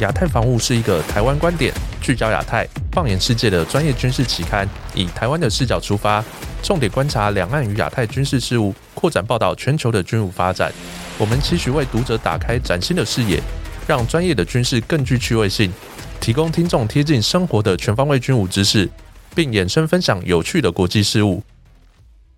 亚太防务是一个台湾观点、聚焦亚太、放眼世界的专业军事期刊，以台湾的视角出发，重点观察两岸与亚太军事事务，扩展报道全球的军武发展。我们期许为读者打开崭新的视野，让专业的军事更具趣味性，提供听众贴近生活的全方位军武知识，并衍生分享有趣的国际事务。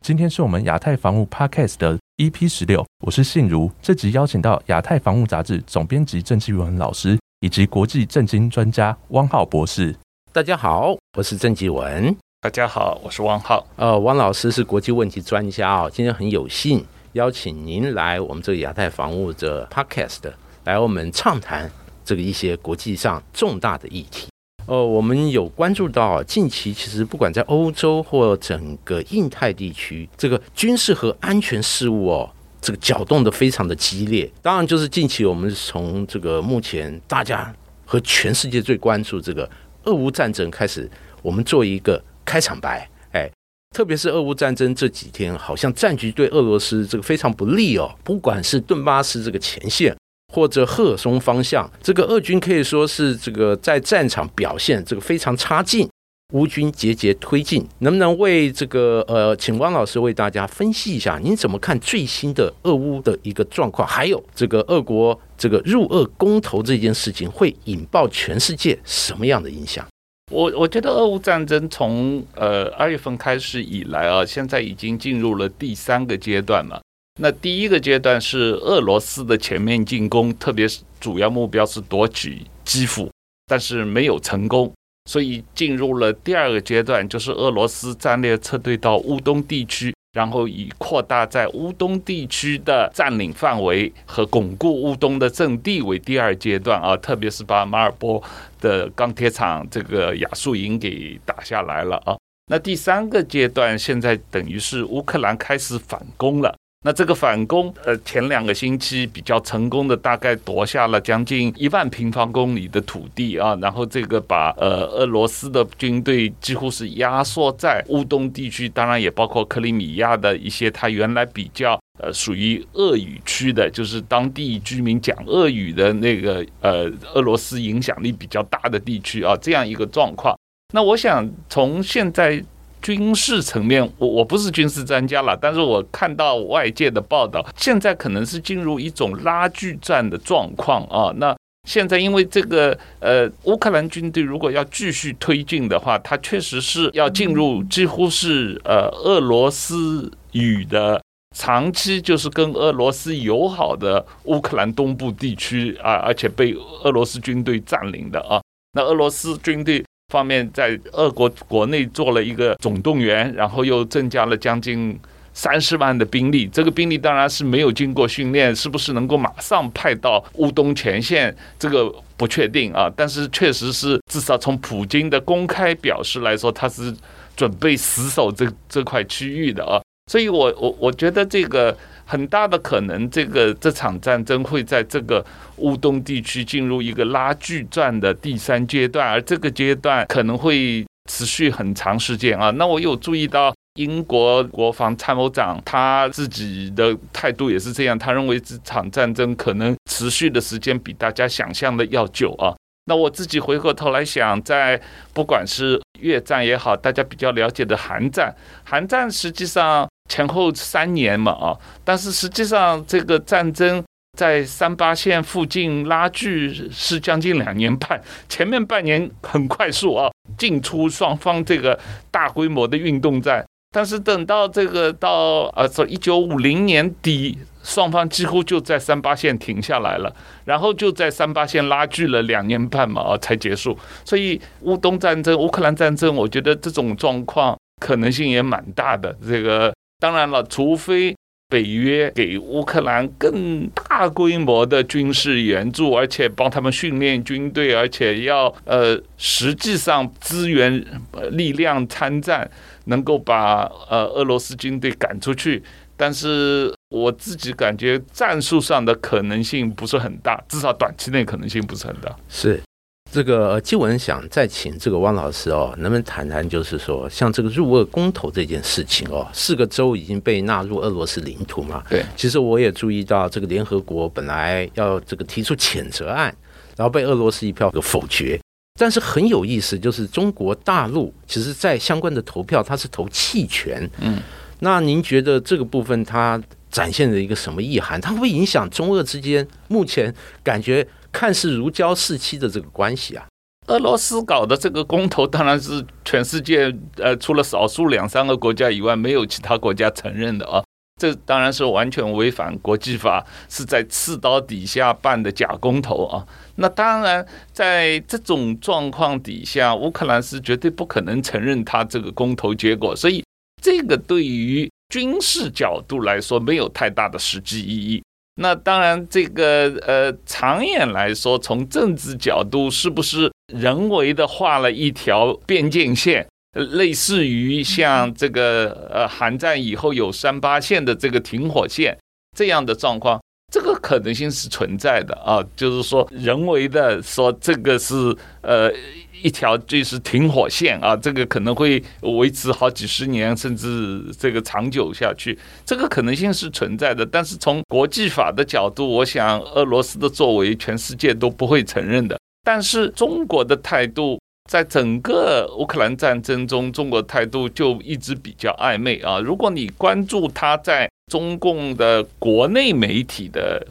今天是我们亚太防务 Podcast 的 EP 十六，我是信如。这集邀请到亚太防务杂志总编辑郑继文老师。以及国际政经专家汪浩博士，大家好，我是郑继文。大家好，我是汪浩。呃，汪老师是国际问题专家啊，今天很有幸邀请您来我们这个亚太防务的 Podcast，来我们畅谈这个一些国际上重大的议题。呃，我们有关注到近期其实不管在欧洲或整个印太地区，这个军事和安全事务哦。这个搅动的非常的激烈，当然就是近期我们从这个目前大家和全世界最关注这个俄乌战争开始，我们做一个开场白，哎，特别是俄乌战争这几天，好像战局对俄罗斯这个非常不利哦，不管是顿巴斯这个前线或者赫尔松方向，这个俄军可以说是这个在战场表现这个非常差劲。乌军节节推进，能不能为这个呃，请汪老师为大家分析一下，您怎么看最新的俄乌的一个状况？还有这个俄国这个入俄公投这件事情会引爆全世界什么样的影响？我我觉得俄乌战争从呃二月份开始以来啊，现在已经进入了第三个阶段了。那第一个阶段是俄罗斯的全面进攻，特别是主要目标是夺取基辅，但是没有成功。所以进入了第二个阶段，就是俄罗斯战略撤退到乌东地区，然后以扩大在乌东地区的占领范围和巩固乌东的阵地为第二阶段啊，特别是把马尔波的钢铁厂这个亚速营给打下来了啊。那第三个阶段，现在等于是乌克兰开始反攻了。那这个反攻，呃，前两个星期比较成功的，大概夺下了将近一万平方公里的土地啊，然后这个把呃俄罗斯的军队几乎是压缩在乌东地区，当然也包括克里米亚的一些它原来比较呃属于俄语区的，就是当地居民讲俄语的那个呃俄罗斯影响力比较大的地区啊，这样一个状况。那我想从现在。军事层面，我我不是军事专家了，但是我看到外界的报道，现在可能是进入一种拉锯战的状况啊。那现在因为这个呃，乌克兰军队如果要继续推进的话，它确实是要进入几乎是呃俄罗斯语的长期就是跟俄罗斯友好的乌克兰东部地区啊，而且被俄罗斯军队占领的啊。那俄罗斯军队。方面在俄国国内做了一个总动员，然后又增加了将近三十万的兵力。这个兵力当然是没有经过训练，是不是能够马上派到乌东前线，这个不确定啊。但是确实是，至少从普京的公开表示来说，他是准备死守这这块区域的啊。所以我我我觉得这个。很大的可能，这个这场战争会在这个乌东地区进入一个拉锯战的第三阶段，而这个阶段可能会持续很长时间啊。那我有注意到英国国防参谋长他自己的态度也是这样，他认为这场战争可能持续的时间比大家想象的要久啊。那我自己回过头来想，在不管是越战也好，大家比较了解的韩战，韩战实际上。前后三年嘛啊，但是实际上这个战争在三八线附近拉锯是将近两年半，前面半年很快速啊，进出双方这个大规模的运动战，但是等到这个到呃，说一九五零年底，双方几乎就在三八线停下来了，然后就在三八线拉锯了两年半嘛啊才结束，所以乌东战争、乌克兰战争，我觉得这种状况可能性也蛮大的，这个。当然了，除非北约给乌克兰更大规模的军事援助，而且帮他们训练军队，而且要呃实际上支援力量参战，能够把呃俄罗斯军队赶出去。但是我自己感觉战术上的可能性不是很大，至少短期内可能性不是很大。是。这个纪文想再请这个汪老师哦，能不能谈谈，就是说像这个入俄公投这件事情哦，四个州已经被纳入俄罗斯领土嘛？对，其实我也注意到，这个联合国本来要这个提出谴责案，然后被俄罗斯一票给否决。但是很有意思，就是中国大陆其实在相关的投票，它是投弃权。嗯，那您觉得这个部分它展现了一个什么意涵？它会影响中俄之间目前感觉看似如胶似漆的这个关系啊？俄罗斯搞的这个公投，当然是全世界呃，除了少数两三个国家以外，没有其他国家承认的啊。这当然是完全违反国际法，是在刺刀底下办的假公投啊。那当然，在这种状况底下，乌克兰是绝对不可能承认他这个公投结果，所以这个对于军事角度来说没有太大的实际意义。那当然，这个呃，长远来说，从政治角度，是不是人为的画了一条边境线，类似于像这个呃，韩战以后有三八线的这个停火线这样的状况？这个可能性是存在的啊，就是说人为的说这个是呃一条就是停火线啊，这个可能会维持好几十年甚至这个长久下去，这个可能性是存在的。但是从国际法的角度，我想俄罗斯的作为全世界都不会承认的。但是中国的态度在整个乌克兰战争中，中国态度就一直比较暧昧啊。如果你关注他在中共的国内媒体的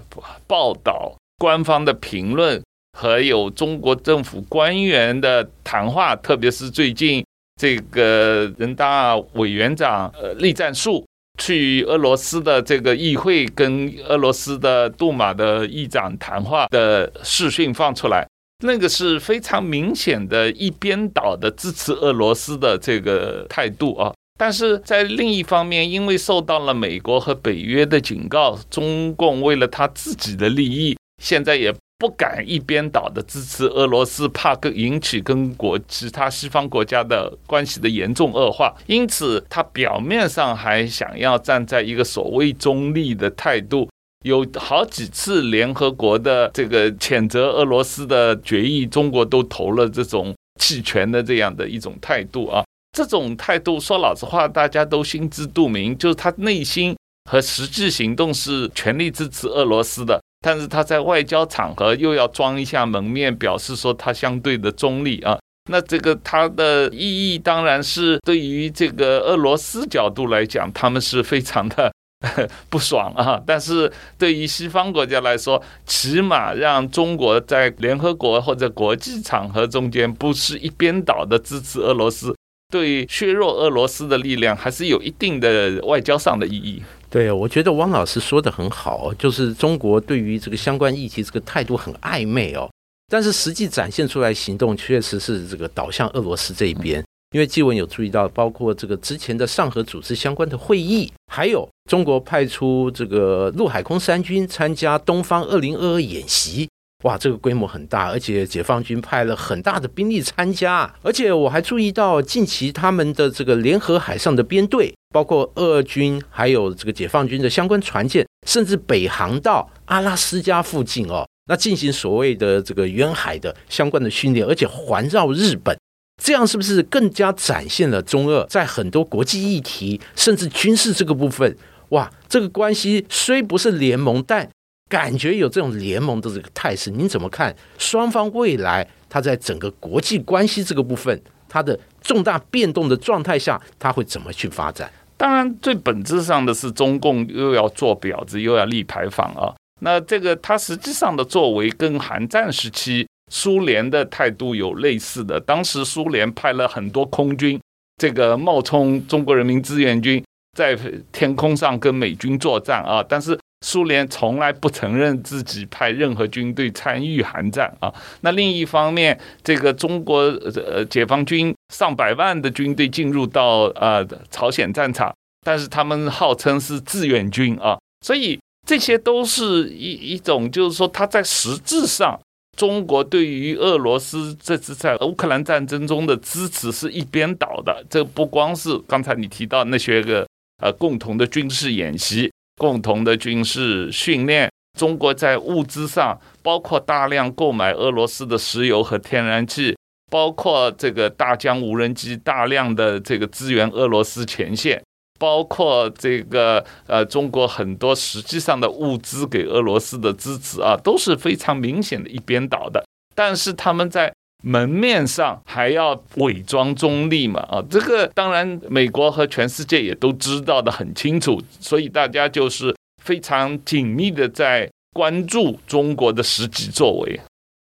报道、官方的评论，还有中国政府官员的谈话，特别是最近这个人大委员长呃栗战书去俄罗斯的这个议会跟俄罗斯的杜马的议长谈话的视讯放出来，那个是非常明显的一边倒的支持俄罗斯的这个态度啊。但是在另一方面，因为受到了美国和北约的警告，中共为了他自己的利益，现在也不敢一边倒的支持俄罗斯，怕跟引起跟国其他西方国家的关系的严重恶化。因此，他表面上还想要站在一个所谓中立的态度，有好几次联合国的这个谴责俄罗斯的决议，中国都投了这种弃权的这样的一种态度啊。这种态度，说老实话，大家都心知肚明，就是他内心和实际行动是全力支持俄罗斯的，但是他在外交场合又要装一下门面，表示说他相对的中立啊。那这个他的意义当然是对于这个俄罗斯角度来讲，他们是非常的 不爽啊。但是对于西方国家来说，起码让中国在联合国或者国际场合中间不是一边倒的支持俄罗斯。对削弱俄罗斯的力量，还是有一定的外交上的意义。对，我觉得汪老师说的很好，就是中国对于这个相关议题这个态度很暧昧哦，但是实际展现出来行动确实是这个导向俄罗斯这一边。因为纪文有注意到，包括这个之前的上合组织相关的会议，还有中国派出这个陆海空三军参加东方二零二二演习。哇，这个规模很大，而且解放军派了很大的兵力参加，而且我还注意到近期他们的这个联合海上的编队，包括俄军还有这个解放军的相关船舰，甚至北航到阿拉斯加附近哦，那进行所谓的这个远海的相关的训练，而且环绕日本，这样是不是更加展现了中俄在很多国际议题，甚至军事这个部分，哇，这个关系虽不是联盟，但感觉有这种联盟的这个态势，您怎么看？双方未来它在整个国际关系这个部分，它的重大变动的状态下，它会怎么去发展？当然，最本质上的是中共又要做婊子，又要立牌坊啊。那这个它实际上的作为，跟韩战时期苏联的态度有类似的。当时苏联派了很多空军，这个冒充中国人民志愿军，在天空上跟美军作战啊，但是。苏联从来不承认自己派任何军队参与韩战啊。那另一方面，这个中国呃解放军上百万的军队进入到呃朝鲜战场，但是他们号称是志愿军啊。所以这些都是一一种，就是说他在实质上，中国对于俄罗斯这次在乌克兰战争中的支持是一边倒的。这不光是刚才你提到那些个呃共同的军事演习。共同的军事训练，中国在物资上，包括大量购买俄罗斯的石油和天然气，包括这个大疆无人机大量的这个支援俄罗斯前线，包括这个呃中国很多实际上的物资给俄罗斯的支持啊，都是非常明显的一边倒的。但是他们在门面上还要伪装中立嘛？啊，这个当然美国和全世界也都知道的很清楚，所以大家就是非常紧密的在关注中国的实际作为。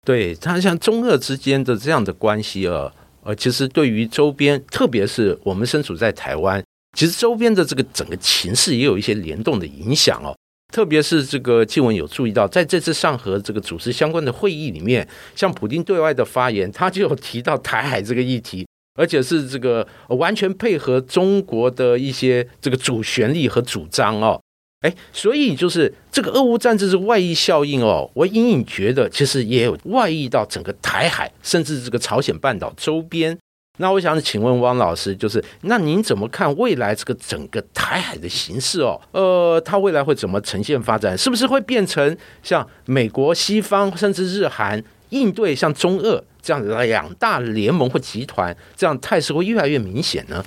对他像中俄之间的这样的关系啊，呃，其实对于周边，特别是我们身处在台湾，其实周边的这个整个情势也有一些联动的影响哦。特别是这个纪文有注意到，在这次上合这个主持相关的会议里面，像普京对外的发言，他就有提到台海这个议题，而且是这个完全配合中国的一些这个主旋律和主张哦。哎，所以就是这个俄乌战争是外溢效应哦，我隐隐觉得其实也有外溢到整个台海，甚至这个朝鲜半岛周边。那我想请问汪老师，就是那您怎么看未来这个整个台海的形势哦？呃，它未来会怎么呈现发展？是不是会变成像美国、西方甚至日韩应对像中俄这样两大联盟或集团，这样态势会越来越明显呢？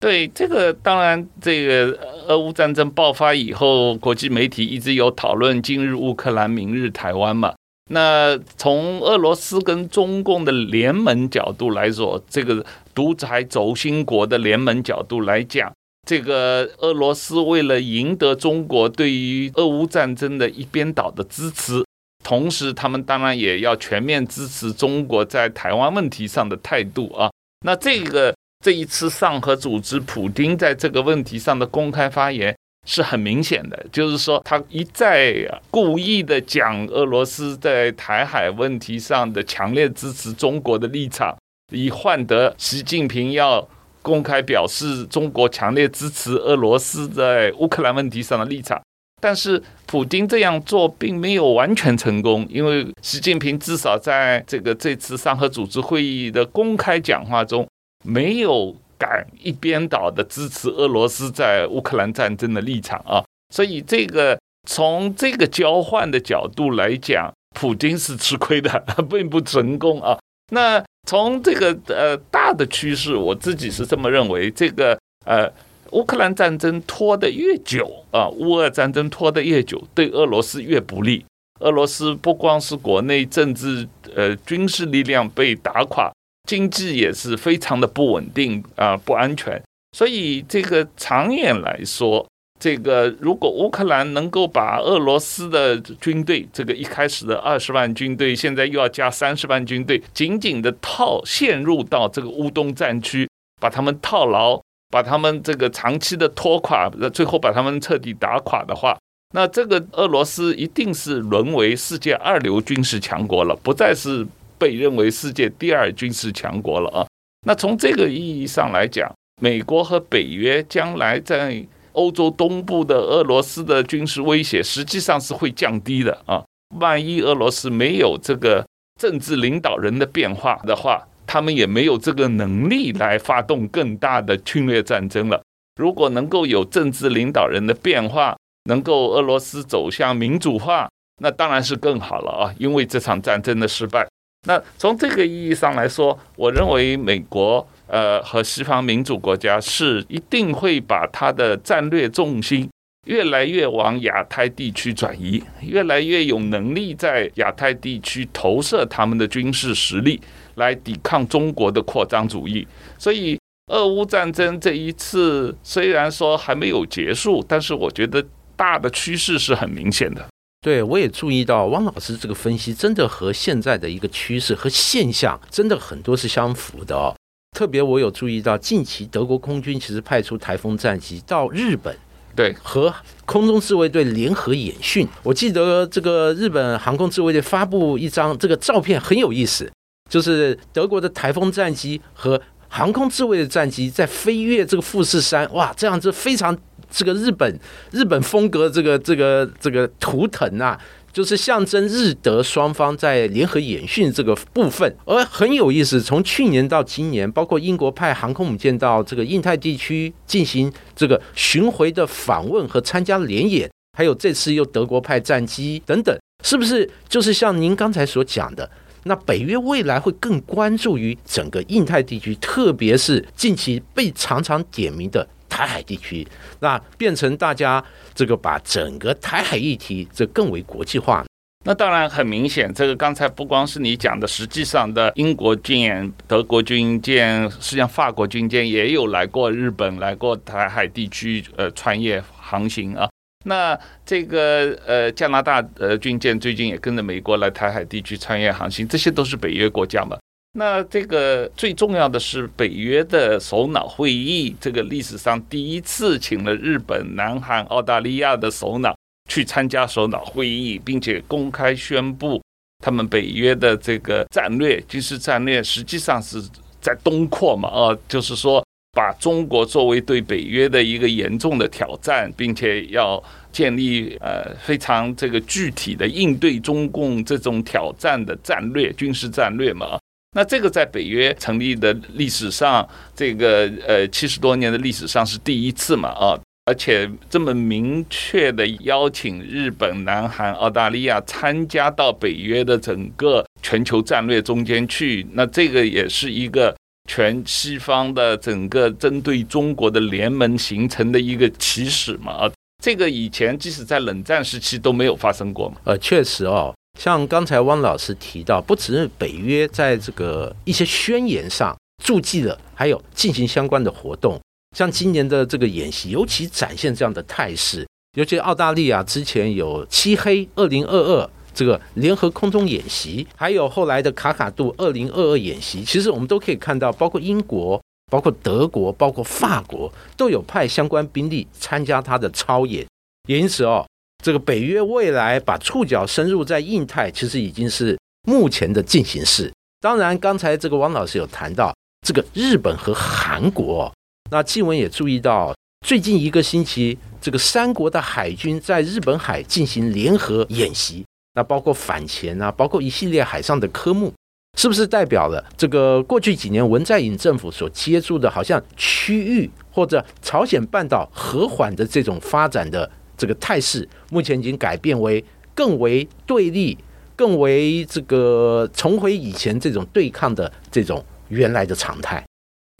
对，这个当然，这个俄乌战争爆发以后，国际媒体一直有讨论“今日乌克兰，明日台湾”嘛。那从俄罗斯跟中共的联盟角度来说，这个独裁轴心国的联盟角度来讲，这个俄罗斯为了赢得中国对于俄乌战争的一边倒的支持，同时他们当然也要全面支持中国在台湾问题上的态度啊。那这个这一次上合组织，普京在这个问题上的公开发言。是很明显的，就是说他一再故意的讲俄罗斯在台海问题上的强烈支持中国的立场，以换得习近平要公开表示中国强烈支持俄罗斯在乌克兰问题上的立场。但是普京这样做并没有完全成功，因为习近平至少在这个这次上合组织会议的公开讲话中没有。敢一边倒的支持俄罗斯在乌克兰战争的立场啊，所以这个从这个交换的角度来讲，普京是吃亏的，并不成功啊。那从这个呃大的趋势，我自己是这么认为，这个呃乌克兰战争拖得越久啊，乌俄战争拖得越久，对俄罗斯越不利。俄罗斯不光是国内政治呃军事力量被打垮。经济也是非常的不稳定啊，不安全。所以这个长远来说，这个如果乌克兰能够把俄罗斯的军队，这个一开始的二十万军队，现在又要加三十万军队，紧紧的套陷入到这个乌东战区，把他们套牢，把他们这个长期的拖垮，最后把他们彻底打垮的话，那这个俄罗斯一定是沦为世界二流军事强国了，不再是。被认为世界第二军事强国了啊！那从这个意义上来讲，美国和北约将来在欧洲东部的俄罗斯的军事威胁实际上是会降低的啊！万一俄罗斯没有这个政治领导人的变化的话，他们也没有这个能力来发动更大的侵略战争了。如果能够有政治领导人的变化，能够俄罗斯走向民主化，那当然是更好了啊！因为这场战争的失败。那从这个意义上来说，我认为美国呃和西方民主国家是一定会把它的战略重心越来越往亚太地区转移，越来越有能力在亚太地区投射他们的军事实力来抵抗中国的扩张主义。所以，俄乌战争这一次虽然说还没有结束，但是我觉得大的趋势是很明显的。对，我也注意到汪老师这个分析，真的和现在的一个趋势和现象，真的很多是相符的哦。特别我有注意到，近期德国空军其实派出台风战机到日本，对，和空中自卫队联合演训。我记得这个日本航空自卫队发布一张这个照片，很有意思，就是德国的台风战机和航空自卫的战机在飞越这个富士山，哇，这样子非常。这个日本日本风格，这个这个这个图腾啊，就是象征日德双方在联合演训这个部分，而很有意思。从去年到今年，包括英国派航空母舰到这个印太地区进行这个巡回的访问和参加联演，还有这次又德国派战机等等，是不是就是像您刚才所讲的？那北约未来会更关注于整个印太地区，特别是近期被常常点名的台海地区，那变成大家这个把整个台海议题这更为国际化。那当然很明显，这个刚才不光是你讲的，实际上的英国军舰、德国军舰，实际上法国军舰也有来过日本，来过台海地区呃穿越航行啊。那这个呃加拿大呃军舰最近也跟着美国来台海地区穿越航行，这些都是北约国家嘛。那这个最重要的是北约的首脑会议，这个历史上第一次请了日本、南韩、澳大利亚的首脑去参加首脑会议，并且公开宣布他们北约的这个战略军事战略，实际上是在东扩嘛啊，就是说。把中国作为对北约的一个严重的挑战，并且要建立呃非常这个具体的应对中共这种挑战的战略军事战略嘛？那这个在北约成立的历史上，这个呃七十多年的历史上是第一次嘛？啊，而且这么明确的邀请日本、南韩、澳大利亚参加到北约的整个全球战略中间去，那这个也是一个。全西方的整个针对中国的联盟形成的一个起始嘛啊，这个以前即使在冷战时期都没有发生过嘛。呃，确实哦，像刚才汪老师提到，不只是北约在这个一些宣言上注记了，还有进行相关的活动，像今年的这个演习，尤其展现这样的态势。尤其澳大利亚之前有漆黑二零二二。这个联合空中演习，还有后来的卡卡杜二零二二演习，其实我们都可以看到，包括英国、包括德国、包括法国，都有派相关兵力参加他的操演。也因此哦，这个北约未来把触角深入在印太，其实已经是目前的进行式。当然，刚才这个王老师有谈到这个日本和韩国，那静文也注意到，最近一个星期，这个三国的海军在日本海进行联合演习。那包括反潜啊，包括一系列海上的科目，是不是代表了这个过去几年文在寅政府所接触的，好像区域或者朝鲜半岛和缓的这种发展的这个态势，目前已经改变为更为对立，更为这个重回以前这种对抗的这种原来的常态。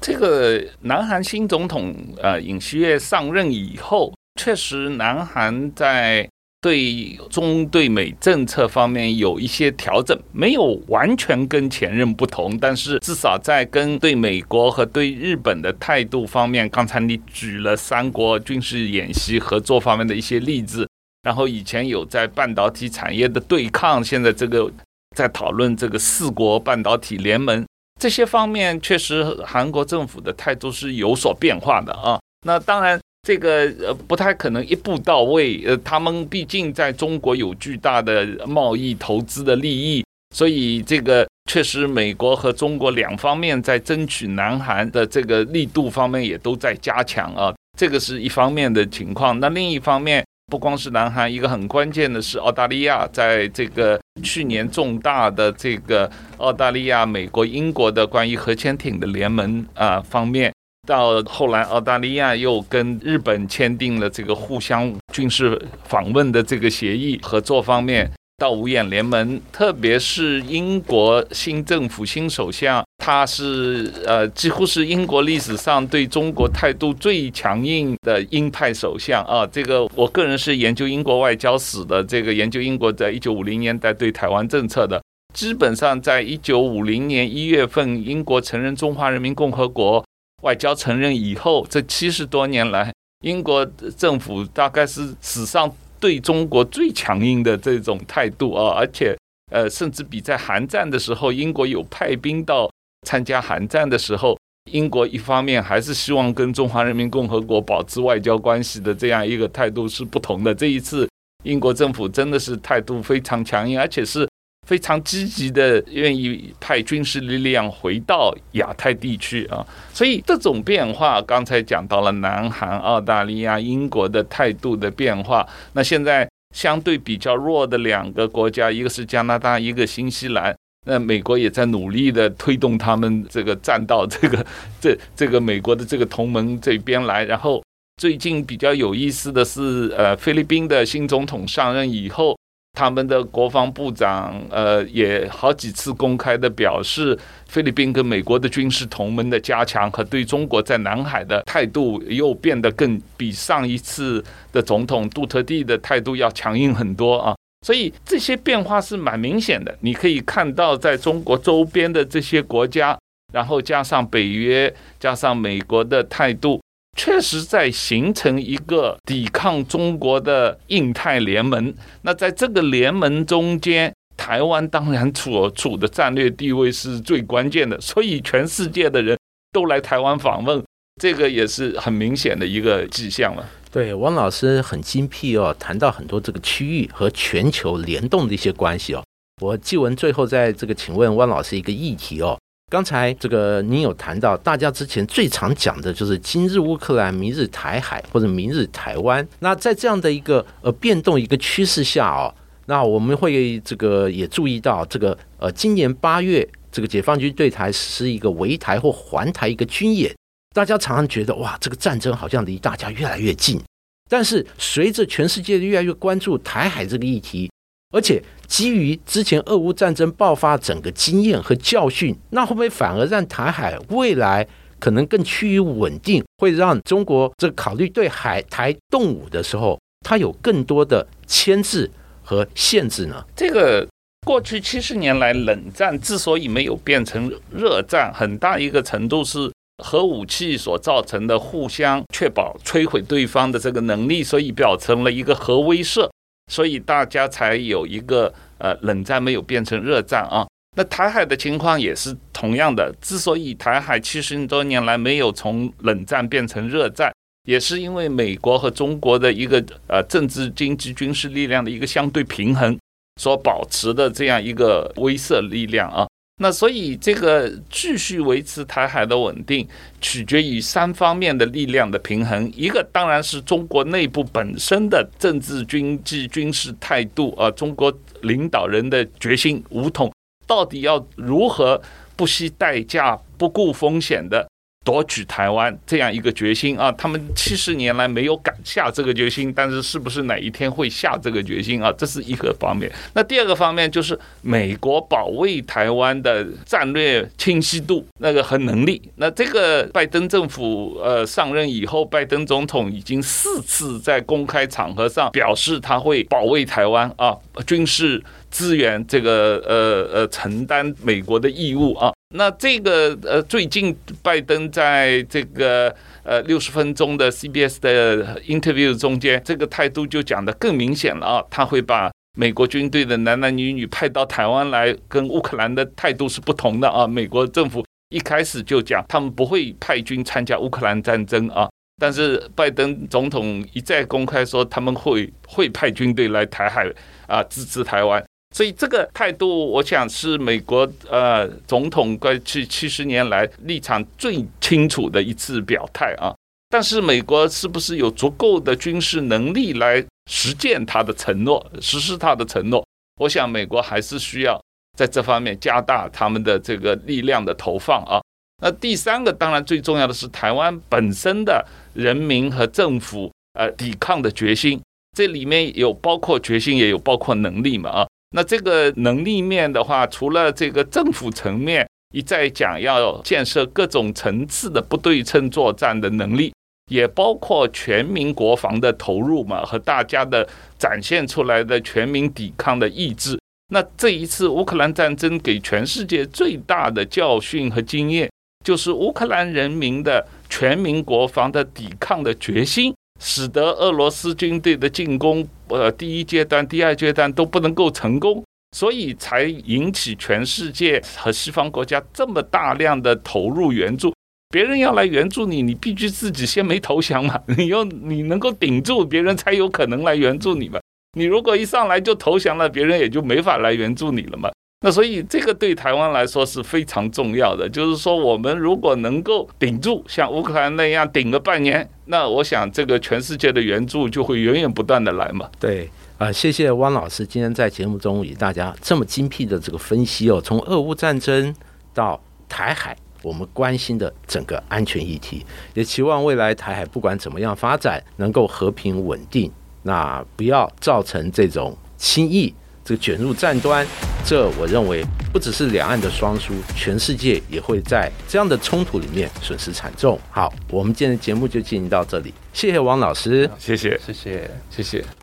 这个南韩新总统呃尹锡悦上任以后，确实南韩在。对中对美政策方面有一些调整，没有完全跟前任不同，但是至少在跟对美国和对日本的态度方面，刚才你举了三国军事演习合作方面的一些例子，然后以前有在半导体产业的对抗，现在这个在讨论这个四国半导体联盟这些方面，确实韩国政府的态度是有所变化的啊。那当然。这个呃不太可能一步到位，呃，他们毕竟在中国有巨大的贸易投资的利益，所以这个确实美国和中国两方面在争取南韩的这个力度方面也都在加强啊，这个是一方面的情况。那另一方面，不光是南韩，一个很关键的是澳大利亚，在这个去年重大的这个澳大利亚、美国、英国的关于核潜艇的联盟啊方面。到后来，澳大利亚又跟日本签订了这个互相军事访问的这个协议，合作方面到五眼联盟。特别是英国新政府新首相，他是呃几乎是英国历史上对中国态度最强硬的鹰派首相啊。这个我个人是研究英国外交史的，这个研究英国在一九五零年代对台湾政策的，基本上在一九五零年一月份，英国承认中华人民共和国。外交承认以后，这七十多年来，英国政府大概是史上对中国最强硬的这种态度啊，而且，呃，甚至比在韩战的时候，英国有派兵到参加韩战的时候，英国一方面还是希望跟中华人民共和国保持外交关系的这样一个态度是不同的。这一次，英国政府真的是态度非常强硬，而且是。非常积极的，愿意派军事力量回到亚太地区啊，所以这种变化，刚才讲到了南韩、澳大利亚、英国的态度的变化。那现在相对比较弱的两个国家，一个是加拿大，一个新西兰。那美国也在努力的推动他们这个站到这个 这这个美国的这个同盟这边来，然后最近比较有意思的是，呃，菲律宾的新总统上任以后，他们的国防部长呃也好几次公开的表示，菲律宾跟美国的军事同盟的加强和对中国在南海的态度又变得更比上一次的总统杜特地的态度要强硬很多啊。所以这些变化是蛮明显的，你可以看到在中国周边的这些国家，然后加上北约，加上美国的态度，确实在形成一个抵抗中国的印太联盟。那在这个联盟中间，台湾当然处处的战略地位是最关键的，所以全世界的人都来台湾访问，这个也是很明显的一个迹象了。对，汪老师很精辟哦，谈到很多这个区域和全球联动的一些关系哦。我记文最后在这个请问汪老师一个议题哦。刚才这个您有谈到，大家之前最常讲的就是今日乌克兰，明日台海或者明日台湾。那在这样的一个呃变动一个趋势下哦，那我们会这个也注意到这个呃今年八月这个解放军对台实施一个围台或环台一个军演。大家常常觉得哇，这个战争好像离大家越来越近。但是随着全世界越来越关注台海这个议题，而且基于之前俄乌战争爆发整个经验和教训，那会不会反而让台海未来可能更趋于稳定？会让中国这考虑对海台动武的时候，它有更多的牵制和限制呢？这个过去七十年来，冷战之所以没有变成热战，很大一个程度是。核武器所造成的互相确保摧毁对方的这个能力，所以表成了一个核威慑，所以大家才有一个呃冷战没有变成热战啊。那台海的情况也是同样的，之所以台海七十多年来没有从冷战变成热战，也是因为美国和中国的一个呃政治、经济、军事力量的一个相对平衡所保持的这样一个威慑力量啊。那所以，这个继续维持台海的稳定，取决于三方面的力量的平衡。一个当然是中国内部本身的政治、经济、军事态度啊，中国领导人的决心、武统，到底要如何不惜代价、不顾风险的。夺取台湾这样一个决心啊，他们七十年来没有敢下这个决心，但是是不是哪一天会下这个决心啊？这是一个方面。那第二个方面就是美国保卫台湾的战略清晰度那个和能力。那这个拜登政府呃上任以后，拜登总统已经四次在公开场合上表示他会保卫台湾啊，军事资源这个呃呃承担美国的义务啊。那这个呃，最近拜登在这个呃六十分钟的 CBS 的 interview 中间，这个态度就讲得更明显了啊，他会把美国军队的男男女女派到台湾来，跟乌克兰的态度是不同的啊。美国政府一开始就讲，他们不会派军参加乌克兰战争啊，但是拜登总统一再公开说，他们会会派军队来台海啊，支持台湾。所以这个态度，我想是美国呃总统过去七十年来立场最清楚的一次表态啊。但是美国是不是有足够的军事能力来实践他的承诺、实施他的承诺？我想美国还是需要在这方面加大他们的这个力量的投放啊。那第三个，当然最重要的是台湾本身的人民和政府呃抵抗的决心，这里面有包括决心，也有包括能力嘛啊。那这个能力面的话，除了这个政府层面一再讲要建设各种层次的不对称作战的能力，也包括全民国防的投入嘛，和大家的展现出来的全民抵抗的意志。那这一次乌克兰战争给全世界最大的教训和经验，就是乌克兰人民的全民国防的抵抗的决心。使得俄罗斯军队的进攻，呃，第一阶段、第二阶段都不能够成功，所以才引起全世界和西方国家这么大量的投入援助。别人要来援助你，你必须自己先没投降嘛，你要你能够顶住，别人才有可能来援助你嘛。你如果一上来就投降了，别人也就没法来援助你了嘛。那所以这个对台湾来说是非常重要的，就是说我们如果能够顶住像乌克兰那样顶个半年，那我想这个全世界的援助就会源源不断的来嘛。对，啊，谢谢汪老师今天在节目中与大家这么精辟的这个分析哦，从俄乌战争到台海我们关心的整个安全议题，也期望未来台海不管怎么样发展，能够和平稳定，那不要造成这种轻易这个卷入战端。这我认为不只是两岸的双输，全世界也会在这样的冲突里面损失惨重。好，我们今天的节目就进行到这里，谢谢王老师。谢谢，谢谢。谢谢。